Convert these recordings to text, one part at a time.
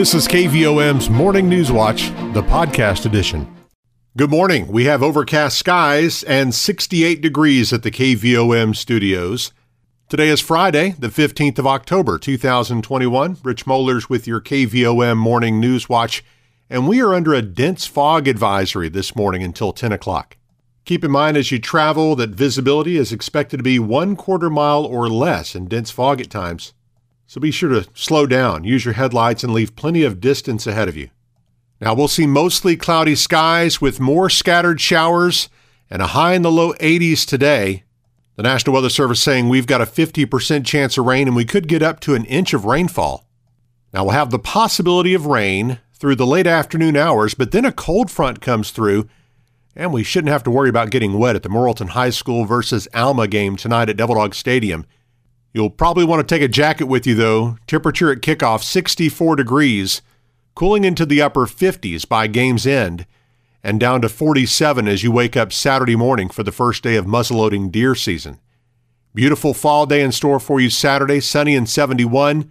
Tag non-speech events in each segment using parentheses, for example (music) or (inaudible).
This is KVOM's Morning News Watch, the podcast edition. Good morning. We have overcast skies and 68 degrees at the KVOM studios. Today is Friday, the 15th of October, 2021. Rich Mollers with your KVOM Morning News Watch, and we are under a dense fog advisory this morning until 10 o'clock. Keep in mind as you travel that visibility is expected to be one quarter mile or less in dense fog at times. So be sure to slow down, use your headlights, and leave plenty of distance ahead of you. Now we'll see mostly cloudy skies with more scattered showers and a high in the low 80s today. The National Weather Service saying we've got a 50% chance of rain and we could get up to an inch of rainfall. Now we'll have the possibility of rain through the late afternoon hours, but then a cold front comes through and we shouldn't have to worry about getting wet at the Morrilton High School versus Alma game tonight at Devil Dog Stadium. You'll probably want to take a jacket with you, though. Temperature at kickoff 64 degrees, cooling into the upper 50s by game's end, and down to 47 as you wake up Saturday morning for the first day of muzzleloading deer season. Beautiful fall day in store for you Saturday, sunny and 71.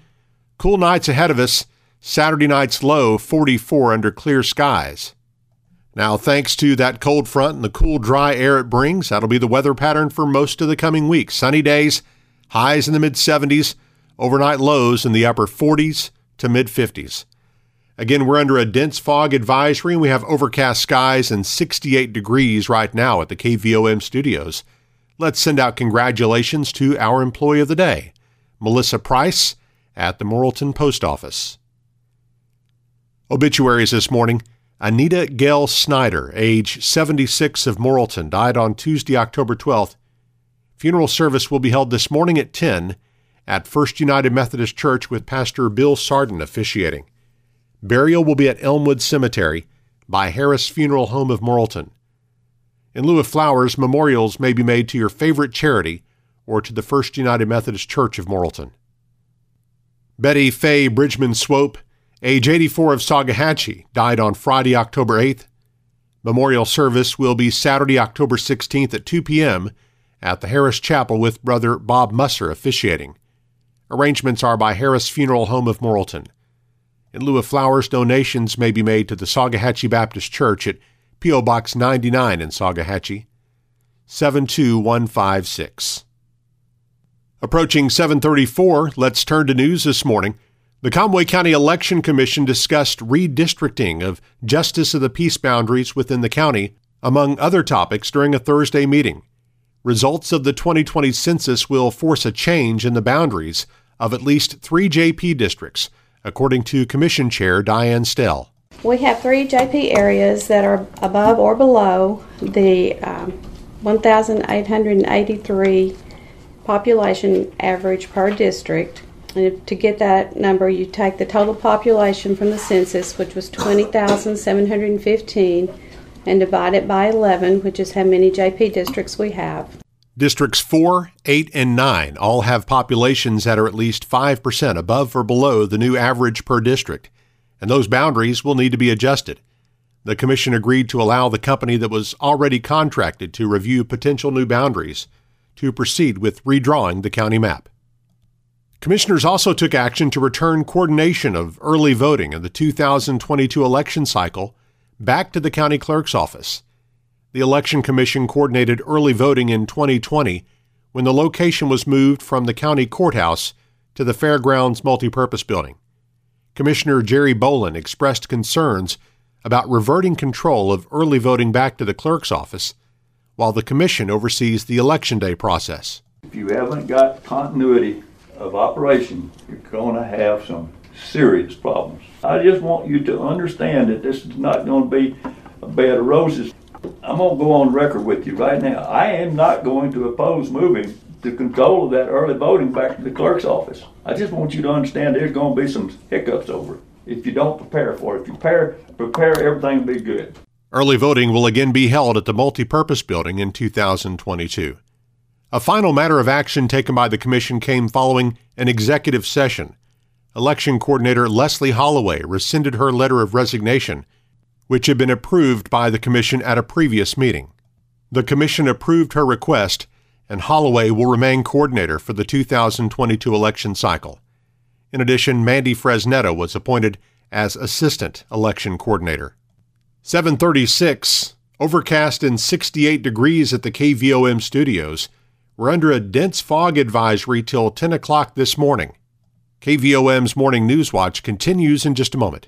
Cool nights ahead of us. Saturday night's low 44 under clear skies. Now, thanks to that cold front and the cool, dry air it brings, that'll be the weather pattern for most of the coming week. Sunny days, highs in the mid 70s, overnight lows in the upper 40s to mid 50s. Again, we're under a dense fog advisory and we have overcast skies and 68 degrees right now at the KVOM studios. Let's send out congratulations to our employee of the day, Melissa Price at the Morrilton Post Office. Obituaries this morning. Anita Gail Snyder, age 76 of Morrilton, died on Tuesday, October 12th Funeral service will be held this morning at 10 at First United Methodist Church with Pastor Bill Sarden officiating. Burial will be at Elmwood Cemetery by Harris Funeral Home of Morrilton. In lieu of flowers, memorials may be made to your favorite charity or to the First United Methodist Church of Morrilton. Betty Faye Bridgman Swope, age 84 of Solgohachia, died on Friday, October 8th. Memorial service will be Saturday, October 16th at 2 p.m at the Harris Chapel with Brother Bob Musser officiating. Arrangements are by Harris Funeral Home of Morrilton. In lieu of flowers, donations may be made to the Solgohachia Baptist Church at P.O. Box 99 in Solgohachia, 72156. Approaching 734, let's turn to news this morning. The Conway County Election Commission discussed redistricting of justice of the peace boundaries within the county, among other topics, during a Thursday meeting. Results of the 2020 census will force a change in the boundaries of at least three JP districts, according to Commission Chair Diane Stell. We have three JP areas that are above or below the um, 1,883 population average per district. And to get that number, you take the total population from the census, which was 20,715 and divide it by 11, which is how many JP districts we have. Districts 4, 8, and 9 all have populations that are at least 5% above or below the new average per district, and those boundaries will need to be adjusted. The Commission agreed to allow the company that was already contracted to review potential new boundaries to proceed with redrawing the county map. Commissioners also took action to return coordination of early voting in the 2022 election cycle back to the county clerk's office. The Election Commission coordinated early voting in 2020 when the location was moved from the county courthouse to the Fairgrounds Multipurpose Building. Commissioner Jerry Bolin expressed concerns about reverting control of early voting back to the clerk's office while the commission oversees the election day process. If you haven't got continuity of operation, you're going to have some serious problems. I just want you to understand that this is not going to be a bed of roses. I'm going to go on record with you right now. I am not going to oppose moving the control of that early voting back to the clerk's office. I just want you to understand there's going to be some hiccups over it if you don't prepare for it. If you prepare, prepare everything will be good. Early voting will again be held at the multipurpose building in 2022. A final matter of action taken by the Commission came following an executive session Election Coordinator Leslie Holloway rescinded her letter of resignation, which had been approved by the Commission at a previous meeting. The Commission approved her request, and Holloway will remain coordinator for the 2022 election cycle. In addition, Mandy Fresnetta was appointed as Assistant Election Coordinator. 736, overcast and 68 degrees at the KVOM studios. We're under a dense fog advisory till 10 o'clock this morning. KVOM's Morning News Watch continues in just a moment.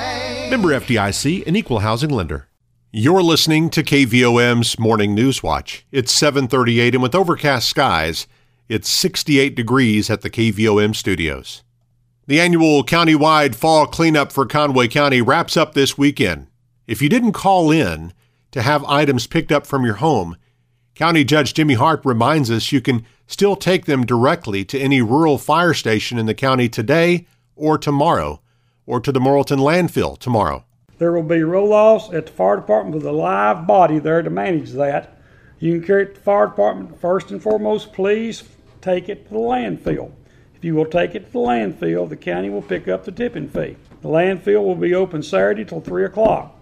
Member FDIC, an equal housing lender. You're listening to KVOM's Morning News Watch. It's 7:38 and with overcast skies, it's 68 degrees at the KVOM studios. The annual countywide fall cleanup for Conway County wraps up this weekend. If you didn't call in to have items picked up from your home, County Judge Jimmy Hart reminds us you can still take them directly to any rural fire station in the county today or tomorrow or to the Morrilton landfill tomorrow. There will be roll offs at the fire department with a live body there to manage that. You can carry it to the fire department. First and foremost, please take it to the landfill. If you will take it to the landfill, the county will pick up the tipping fee. The landfill will be open Saturday till 3 o'clock.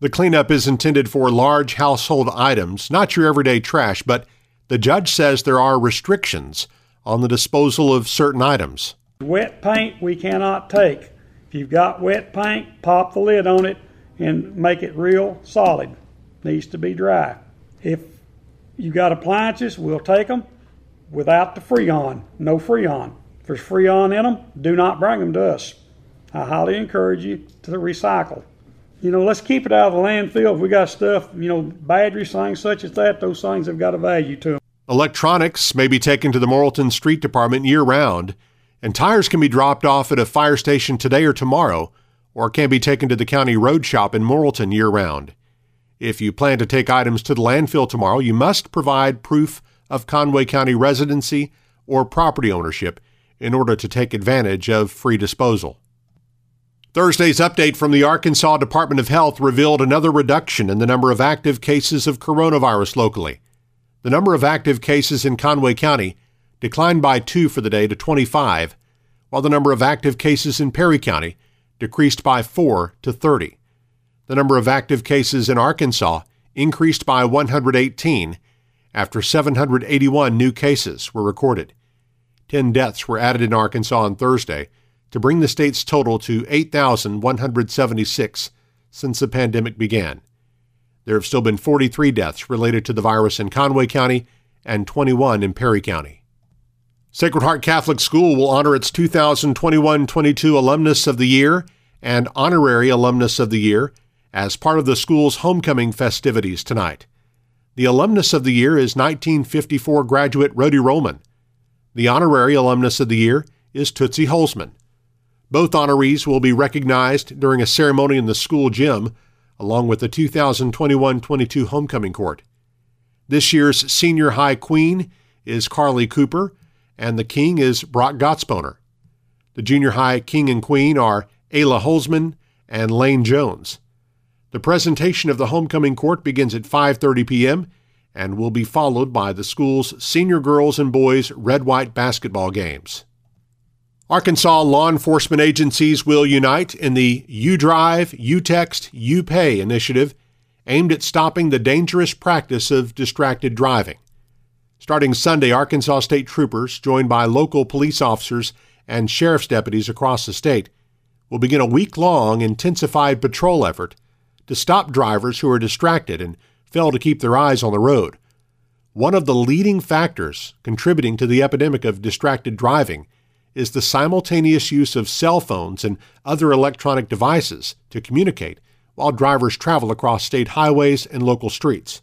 The cleanup is intended for large household items, not your everyday trash, but the judge says there are restrictions on the disposal of certain items. Wet paint we cannot take. You've got wet paint, pop the lid on it and make it real solid. Needs to be dry. If you've got appliances, we'll take them without the Freon. No Freon. If there's Freon in them, do not bring them to us. I highly encourage you to recycle. You know, let's keep it out of the landfill. If we got stuff, you know, batteries, things such as that, those things have got a value to them. Electronics may be taken to the Morrilton Street Department year round, and tires can be dropped off at a fire station today or tomorrow, or can be taken to the county road shop in Morrilton year round. If you plan to take items to the landfill tomorrow, you must provide proof of Conway County residency or property ownership in order to take advantage of free disposal. Thursday's update from the Arkansas Department of Health revealed another reduction in the number of active cases of coronavirus locally. The number of active cases in Conway County declined by 2 for the day to 25, while the number of active cases in Perry County decreased by 4 to 30. The number of active cases in Arkansas increased by 118 after 781 new cases were recorded. 10 deaths were added in Arkansas on Thursday to bring the state's total to 8,176 since the pandemic began. There have still been 43 deaths related to the virus in Conway County and 21 in Perry County. Sacred Heart Catholic School will honor its 2021 22 Alumnus of the Year and Honorary Alumnus of the Year as part of the school's homecoming festivities tonight. The Alumnus of the Year is 1954 graduate Rhody Roman. The Honorary Alumnus of the Year is Tootsie Holzman. Both honorees will be recognized during a ceremony in the school gym, along with the 2021 22 homecoming court. This year's senior high queen is Carly Cooper, and the king is Brock Gottsboner. The junior high king and queen are Ayla Holzman and Lane Jones. The presentation of the homecoming court begins at 5:30 p.m. and will be followed by the school's senior girls and boys red-white basketball games. Arkansas law enforcement agencies will unite in the U Drive, U Text, U Pay initiative aimed at stopping the dangerous practice of distracted driving. Starting Sunday, Arkansas state troopers, joined by local police officers and sheriff's deputies across the state, will begin a week long intensified patrol effort to stop drivers who are distracted and fail to keep their eyes on the road. One of the leading factors contributing to the epidemic of distracted driving is the simultaneous use of cell phones and other electronic devices to communicate while drivers travel across state highways and local streets.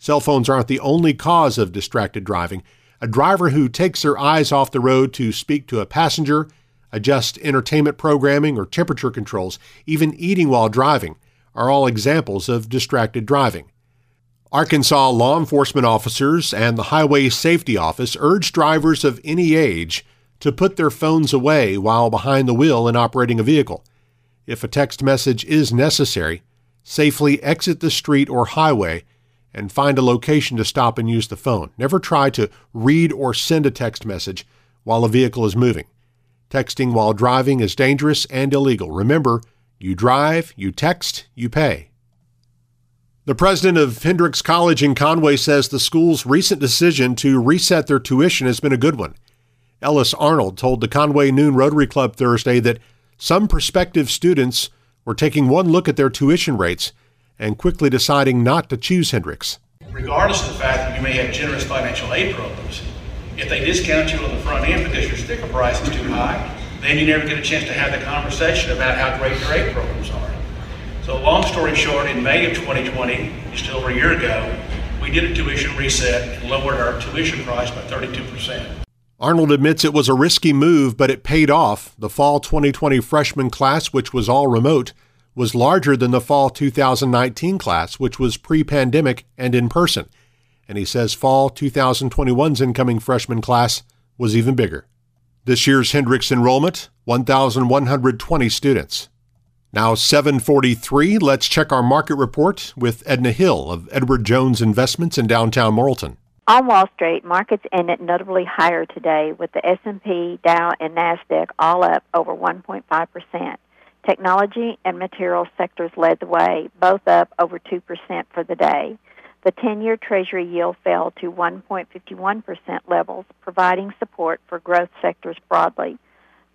Cell phones aren't the only cause of distracted driving. A driver who takes their eyes off the road to speak to a passenger, adjust entertainment programming or temperature controls, even eating while driving, are all examples of distracted driving. Arkansas law enforcement officers and the Highway Safety Office urge drivers of any age to put their phones away while behind the wheel and operating a vehicle. If a text message is necessary, safely exit the street or highway and find a location to stop and use the phone. Never try to read or send a text message while a vehicle is moving. Texting while driving is dangerous and illegal. Remember, you drive, you text, you pay. The president of Hendrix College in Conway says the school's recent decision to reset their tuition has been a good one. Ellis Arnold told the Conway Noon Rotary Club Thursday that some prospective students were taking one look at their tuition rates and quickly deciding not to choose Hendrix. Regardless of the fact that you may have generous financial aid programs, if they discount you on the front end because your sticker price is too high, then you never get a chance to have the conversation about how great your aid programs are. So long story short, in May of 2020, just over a year ago, we did a tuition reset and lowered our tuition price by 32%. Arnold admits it was a risky move, but it paid off. The fall 2020 freshman class, which was all remote, was larger than the fall 2019 class, which was pre pandemic and in person. And he says fall 2021's incoming freshman class was even bigger. This year's Hendrix enrollment 1,120 students. Now 743, let's check our market report with Edna Hill of Edward Jones Investments in downtown Morrilton. On Wall Street, markets ended notably higher today with the S&P, Dow, and Nasdaq all up over 1.5%. Technology and materials sectors led the way, both up over 2% for the day. The 10-year Treasury yield fell to 1.51% levels, providing support for growth sectors broadly.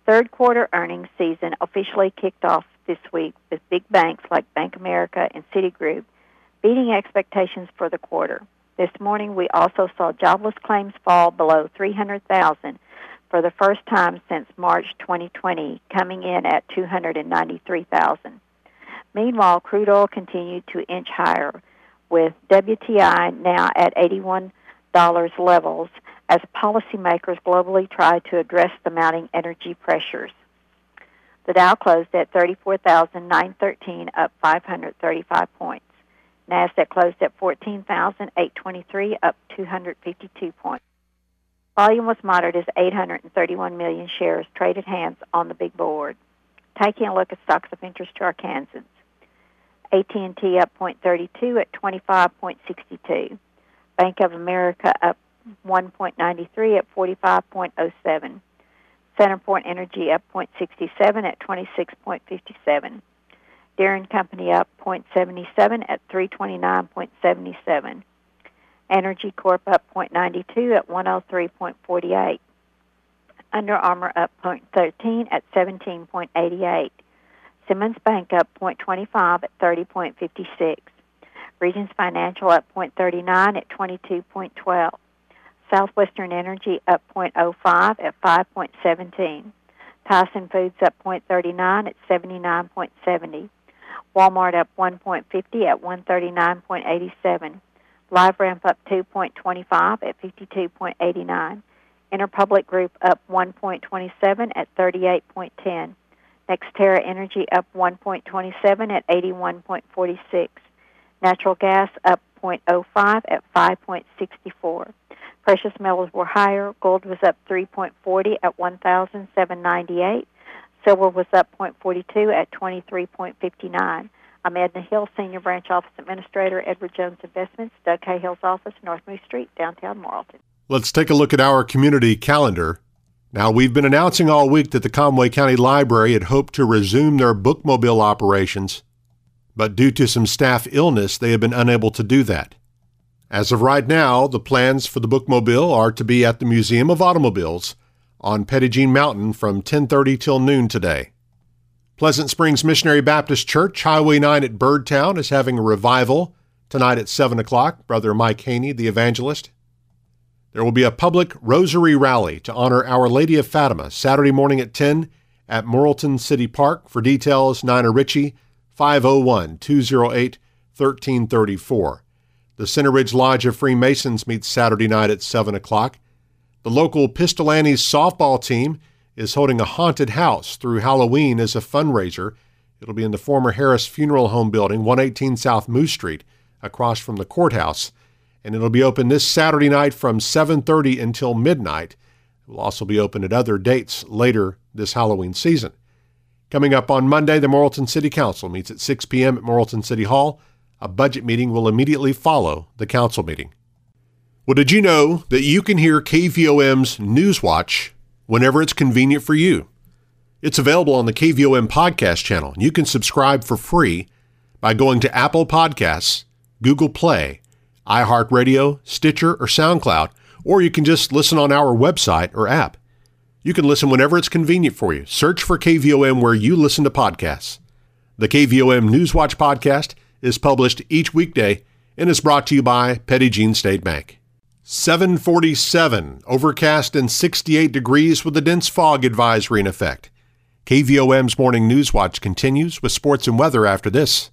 Third quarter earnings season officially kicked off this week with big banks like Bank America and Citigroup beating expectations for the quarter. This morning, we also saw jobless claims fall below 300,000 for the first time since March 2020, coming in at 293,000. Meanwhile, crude oil continued to inch higher, with WTI now at $81 levels as policymakers globally try to address the mounting energy pressures. The Dow closed at 34,913, up 535 points. NASDAQ closed at 14,823, up 252 points. Volume was moderate as 831 million shares traded hands on the big board. Taking a look at stocks of interest to Arkansans. AT&T up 0.32 at 25.62. Bank of America up 1.93 at 45.07. CenterPoint Energy up 0.67 at 26.57. Deere Company up 0.77 at 329.77. Entergy Corp up 0.92 at 103.48. Under Armour up 0.13 at 17.88. Simmons Bank up 0.25 at 30.56. Regions Financial up 0.39 at 22.12. Southwestern Energy up 0.05 at 5.17. Tyson Foods up 0.39 at 79.70. Walmart up 1.50 at 139.87. LiveRamp up 2.25 at 52.89. Interpublic Group up 1.27 at 38.10. NextEra Energy up 1.27 at 81.46. Natural gas up 0.05 at 5.64. Precious metals were higher. Gold was up 3.40 at 1,798. Silver was up 0.42 at 23.59. I'm Edna Hill, Senior Branch Office Administrator, Edward Jones Investments, Doug Cahill's office, North Moose Street, downtown Morrilton. Let's take a look at our community calendar. Now, we've been announcing all week that the Conway County Library had hoped to resume their bookmobile operations, but due to some staff illness, they have been unable to do that. As of right now, the plans for the bookmobile are to be at the Museum of Automobiles on Petit Mountain from 10:30 till noon today. Pleasant Springs Missionary Baptist Church, Highway 9 at Birdtown, is having a revival tonight at 7 o'clock. Brother Mike Haney, the evangelist. There will be a public rosary rally to honor Our Lady of Fatima Saturday morning at 10 at Morrilton City Park. For details, Nina Ritchie, 501 208 1334. The Center Ridge Lodge of Freemasons meets Saturday night at 7 o'clock. The local Pistolanes softball team is holding a haunted house through Halloween as a fundraiser. It'll be in the former Harris Funeral Home building, 118 South Moose Street, across from the courthouse, and it'll be open this Saturday night from 7:30 until midnight. It will also be open at other dates later this Halloween season. Coming up on Monday, the Morrilton City Council meets at 6 p.m. at Morrilton City Hall. A budget meeting will immediately follow the council meeting. Well, did you know that you can hear KVOM's Newswatch whenever it's convenient for you? It's available on the KVOM podcast channel, and you can subscribe for free by going to Apple Podcasts, Google Play, iHeartRadio, Stitcher, or SoundCloud, or you can just listen on our website or app. You can listen whenever it's convenient for you. Search for KVOM where you listen to podcasts. The KVOM Newswatch podcast is published each weekday and is brought to you by Petit Jean State Bank. 747, overcast and 68 degrees with a dense fog advisory in effect. KVOM's Morning News Watch continues with sports and weather after this.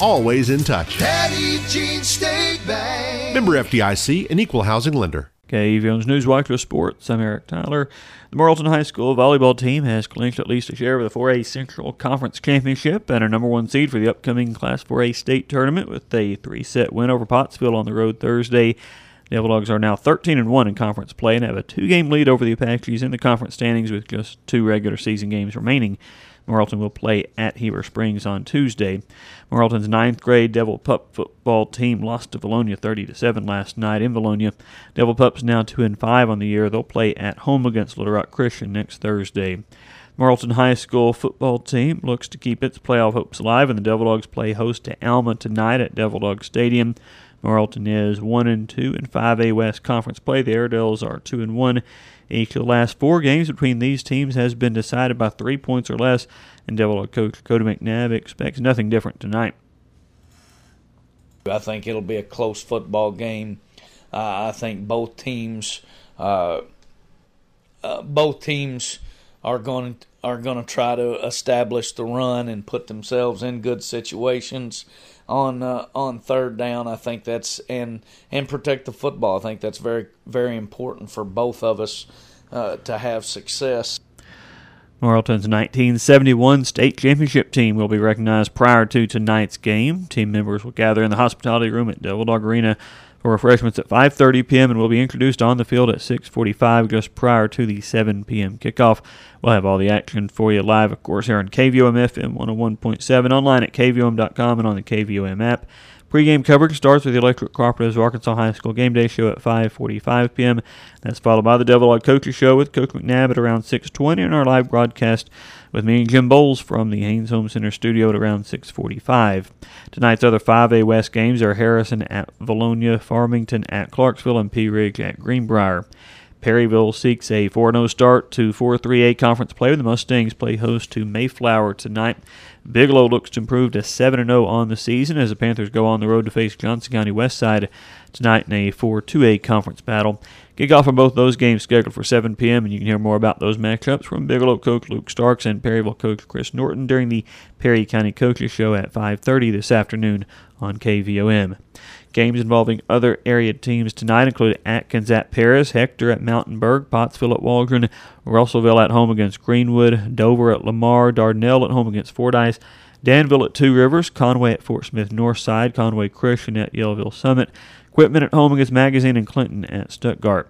always in touch. Petit Jean State Bank. Member FDIC, an equal housing lender. KVOM's Newswatch with Sports. I'm Eric Tyler. The Morrilton High School volleyball team has clinched at least a share of the 4A Central Conference Championship and a number one seed for the upcoming Class 4A state tournament with a three-set win over Pottsville on the road Thursday. The Devil Dogs are now 13 and 1 in conference play and have a two-game lead over the Apaches in the conference standings with just two regular season games remaining. Morrilton will play at Heber Springs on Tuesday. Morrilton's ninth grade Devil Pup football team lost to Vilonia 30 to 7 last night in Vilonia. Devil Pups now 2 and 5 on the year. They'll play at home against Little Rock Christian next Thursday. Marlton High School football team looks to keep its playoff hopes alive, and the Devil Dogs play host to Alma tonight at Devil Dog Stadium. Morrilton is one and two in 5A West Conference play. The Airedales are two and one. Each of the last four games between these teams has been decided by three points or less, and Devil coach Cody McNabb expects nothing different tonight. I think it'll be a close football game. Uh, I think both teams, uh, uh, both teams are going are going to try to establish the run and put themselves in good situations on uh, on third down. I think that's and and protect the football. I think that's very very important for both of us uh, to have success. Morrilton's 1971 state championship team will be recognized prior to tonight's game. Team members will gather in the hospitality room at Devil Dog Arena for refreshments at 5:30 p.m. and will be introduced on the field at 6:45 just prior to the 7 p.m. kickoff. We'll have all the action for you live, of course, here on KVOM FM 101.7, online at kvom.com and on the KVOM app. Pre-game coverage starts with the Electric Cooperatives of Arkansas High School game day show at 5:45 p.m. That's followed by the Devil Dog Coaches show with Coach McNabb at around 6:20 and our live broadcast with me and Jim Bowles from the Haynes Home Center studio at around 6:45. Tonight's other 5A West games are Harrison at Vilonia, Farmington at Clarksville, and Pea Ridge at Greenbrier. Perryville seeks a 4 0 start to 4 3A conference play. The Mustangs play host to Mayflower tonight. Bigelow looks to improve to 7 0 on the season as the Panthers go on the road to face Johnson County Westside tonight in a 4 2A conference battle. Kickoff of both those games scheduled for 7 p.m., and you can hear more about those matchups from Bigelow coach Luke Starks and Perryville coach Chris Norton during the Perry County Coaches Show at 5.30 this afternoon on KVOM. Games involving other area teams tonight include Atkins at Paris, Hector at Mountainburg, Pottsville at Waldron, Russellville at home against Greenwood, Dover at Lamar, Dardanelle at home against Fordyce, Danville at Two Rivers, Conway at Fort Smith Northside, Conway Christian at Yellville Summit, Quitman at home against Magazine, and Clinton at Stuttgart.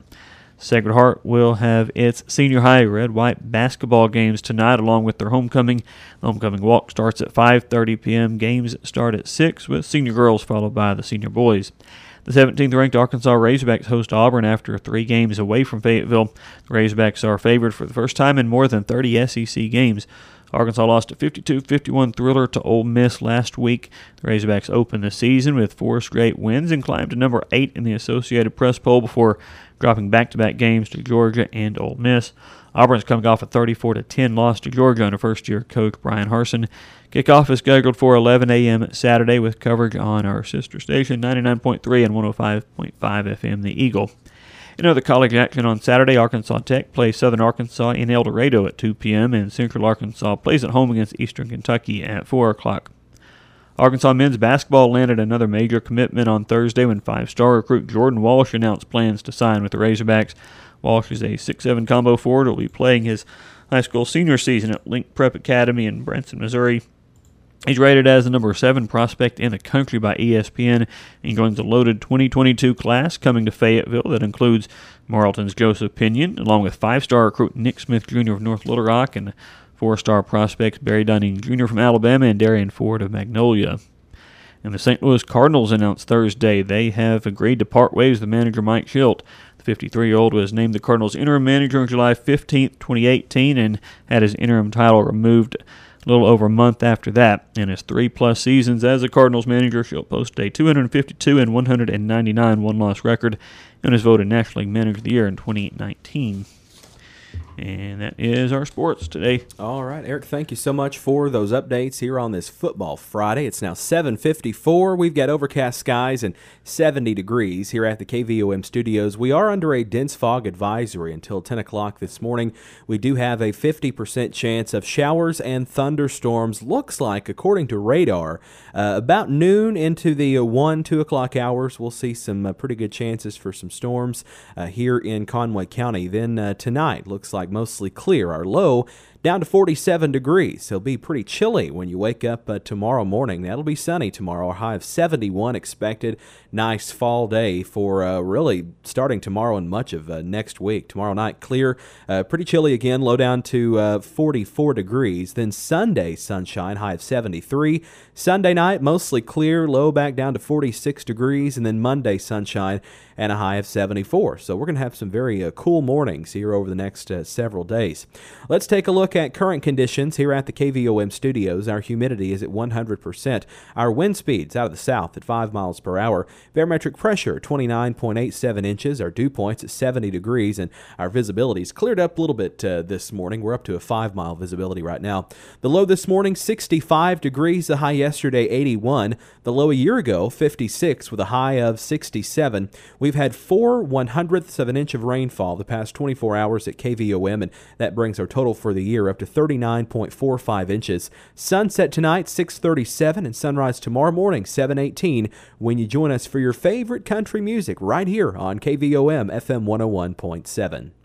Sacred Heart will have its senior high red white basketball games tonight along with their homecoming. The homecoming walk starts at 5:30 p.m. Games start at 6 with senior girls followed by the senior boys. The 17th ranked Arkansas Razorbacks host Auburn after 3 games away from Fayetteville. The Razorbacks are favored for the first time in more than 30 SEC games. Arkansas lost a 52-51 thriller to Ole Miss last week. The Razorbacks opened the season with four straight wins and climbed to number 8 in the Associated Press poll before dropping back-to-back games to Georgia and Ole Miss. Auburn's coming off a 34 10 loss to Georgia under first-year coach Bryan Harsin. Kickoff is scheduled for 11 a.m. Saturday with coverage on our sister station 99.3 and 105.5 FM The Eagle. In other college action on Saturday, Arkansas Tech plays Southern Arkansas in El Dorado at 2 p.m. and Central Arkansas plays at home against Eastern Kentucky at 4 o'clock. Arkansas men's basketball landed another major commitment on Thursday when five star recruit Jordan Walsh announced plans to sign with the Razorbacks. Walsh is a 6'7 combo forward who will be playing his high school senior season at Link Prep Academy in Branson, Missouri. He's rated as the number seven prospect in the country by ESPN and joins the loaded 2022 class coming to Fayetteville that includes Morrilton's Joseph Pinion, along with five star recruit Nick Smith Jr. of North Little Rock and four star prospects Barry Dunning Jr. from Alabama and Derrian Ford of Magnolia. And the St. Louis Cardinals announced Thursday they have agreed to part ways with manager Mike. The 53 year old was named the Cardinals interim manager on July 15, 2018, and had his interim title removed a little over a month after that. In his three plus seasons as a Cardinals manager, Shildt posted a 252 and 199 one loss record and is voted National League Manager of the Year in 2019. And that is our sports today. All right, Eric, thank you so much for those updates here on this Football Friday. It's now 7:54. We've got overcast skies and 70 degrees here at the KVOM studios. We are under a dense fog advisory until 10 o'clock this morning. We do have a 50% chance of showers and thunderstorms. Looks like, according to radar, uh, about noon into the uh, 1, 2 o'clock hours, we'll see some uh, pretty good chances for some storms uh, here in Conway County. Then uh, tonight, looks like mostly clear. Our low down to 47 degrees. It'll be pretty chilly when you wake up uh, tomorrow morning. That'll be sunny tomorrow. A high of 71 expected. Nice fall day for uh, really starting tomorrow and much of uh, next week. Tomorrow night, clear, uh, pretty chilly again, low down to uh, 44 degrees. Then Sunday, sunshine, high of 73. Sunday night, mostly clear, low back down to 46 degrees. And then Monday, sunshine and a high of 74. So we're going to have some very uh, cool mornings here over the next several days. Let's take a look at current conditions here at the KVOM studios. Our humidity is at 100%. Our wind speeds out of the south at 5 miles per hour. Barometric pressure 29.87 inches. Our dew points at 70 degrees. And our visibility is cleared up a little bit uh, this morning. We're up to a 5 mile visibility right now. The low this morning 65 degrees. The high yesterday 81. The low a year ago 56 with a high of 67. We've had four one hundredths of an inch of rainfall the past 24 hours at KVOM, and that brings our total for the year up to 39.45 inches. Sunset tonight 6:37 and sunrise tomorrow morning 7:18 when you join us for your favorite country music right here on KVOM FM 101.7.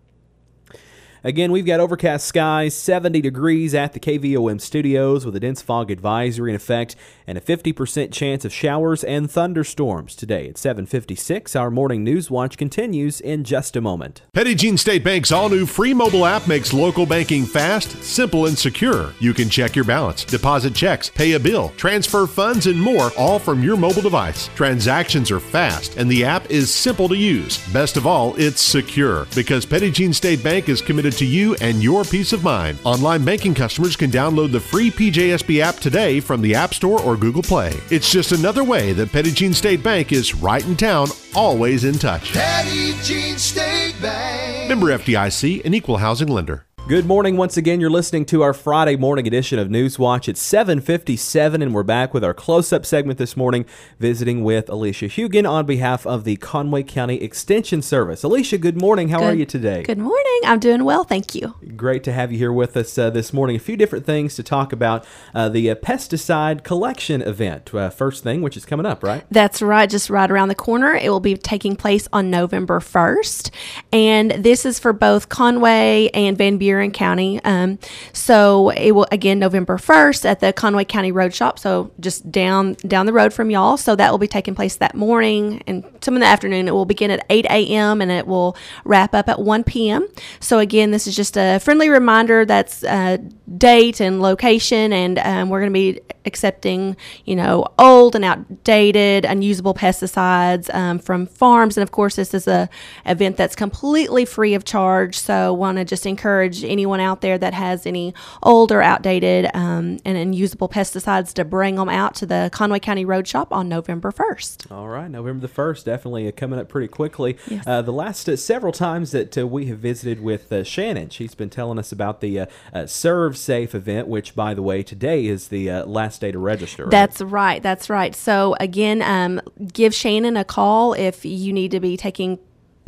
Again, we've got overcast skies, 70 degrees at the KVOM studios with a dense fog advisory in effect and a 50% chance of showers and thunderstorms today at 7:56. Our morning news watch continues in just a moment. Petit Jean State Bank's all-new free mobile app makes local banking fast, simple, and secure. You can check your balance, deposit checks, pay a bill, transfer funds, and more all from your mobile device. Transactions are fast, and the app is simple to use. Best of all, it's secure because Petit Jean State Bank is committed to you and your peace of mind. Online banking customers can download the free PJSB app today from the App Store or Google Play. It's just another way that Jean State Bank is right in town, always in touch. Petit Jean State Bank. Member FDIC, an equal housing lender. Good morning once again. You're listening to our Friday morning edition of Newswatch. It's 7:57 and we're back with our close-up segment this morning visiting with Alicia Hugan on behalf of the Conway County Extension Service. Alicia, good morning. How Good- are you today? Good morning. I'm doing well, thank you. Great to have you here with us uh, this morning. A few different things to talk about. Uh, the uh, pesticide collection event. Uh, first thing, which is coming up, right? That's right, just right around the corner. It will be taking place on November 1st. And this is for both Conway and Van Buren County. Um, so it will, again, November 1st at the Conway County Road Shop. So just down down the road from y'all. So that will be taking place that morning and some in the afternoon. It will begin at 8 a.m. and it will wrap up at 1 p.m. So again, this is just a friendly reminder that's uh, date and location. And um, we're going to be accepting, you know, old and outdated, unusable pesticides um, from farms. And of course, this is a event that's completely free of charge. So, want to just encourage anyone out there that has any old or outdated um, and unusable pesticides to bring them out to the Conway County Road Shop on November first. All right, November the 1st, definitely uh, coming up pretty quickly. Yes. Uh, the last uh, several times that uh, we have visited with uh, Shannon, she's been telling us about the uh, ServSafe event, which, by the way, today is the uh, last day to register. right? That's right. That's right. So again, um, give Shannon a call if you need to be taking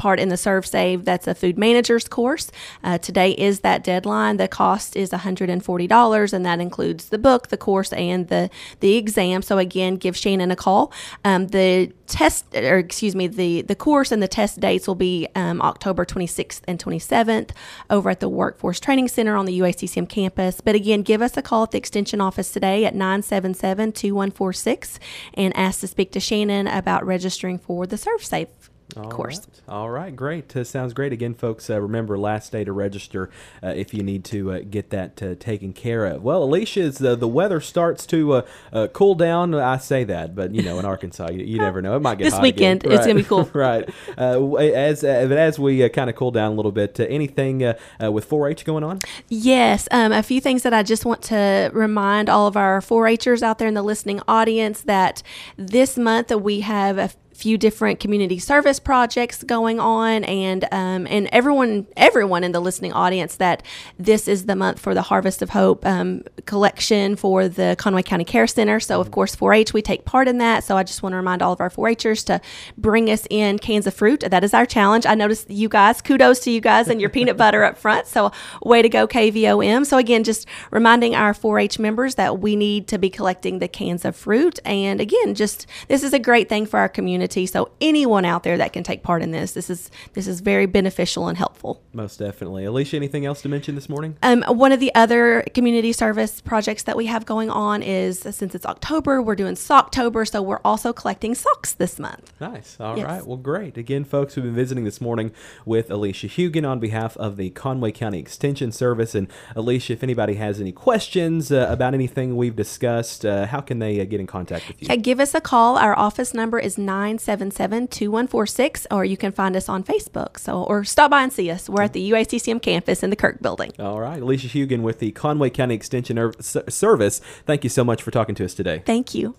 part in the ServSafe. That's a food manager's course. Uh, today is that deadline. The cost is $140, and that includes the book, the course, and the the exam. So again, give Shannon a call. Um, the test, or excuse me, the the course and the test dates will be um, October 26th and 27th over at the Workforce Training Center on the UACCM campus. But again, give us a call at the Extension office today at 977 2146 and ask to speak to Shannon about registering for the ServSafe All course. right. All right, great. Uh, sounds great. Again, folks, uh, remember last day to register uh, if you need to uh, get that uh, taken care of. Well, Alicia, as uh, the weather starts to uh, uh, cool down, I say that, but you know, in Arkansas, you, you never know. It might get This weekend, it's gonna be cool. (laughs) right. Uh, as uh, but as we uh, kind of cool down a little bit, uh, anything uh, uh, with 4-H going on? Yes, um, a few things that I just want to remind all of our 4-Hers out there in the listening audience that this month we have a few different community service projects going on, and um, and everyone everyone in the listening audience that this is the month for the Harvest of Hope um, collection for the Conway County Care Center. So of course 4-H we take part in that. So I just want to remind all of our 4-Hers to bring us in cans of fruit. That is our challenge. I noticed you guys. Kudos to you guys and your peanut (laughs) butter up front. So way to go KVOM. So again, just reminding our 4-H members that we need to be collecting the cans of fruit. And again, just this is a great thing for our community. So anyone out there that can take part in this, this is this is very beneficial and helpful. Most definitely. Alicia, anything else to mention this morning? Um, one of the other community service projects that we have going on is since it's October, we're doing Socktober, so we're also collecting socks this month. Nice. All right. Yes. Well, great. Again, folks, we've been visiting this morning with Alicia Hugan on behalf of the Conway County Extension Service. And Alicia, if anybody has any questions uh, about anything we've discussed, uh, how can they uh, get in contact with you? Okay, give us a call. Our office number is 977-2146 or you can find us on Facebook. So or stop by and see us. We're at the UACCM campus in the Kirk building. All right. Alicia Hugan with the Conway County Extension Er- S- Service. Thank you so much for talking to us today. Thank you.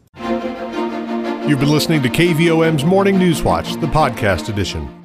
You've been listening to KVOM's Morning News Watch, the podcast edition.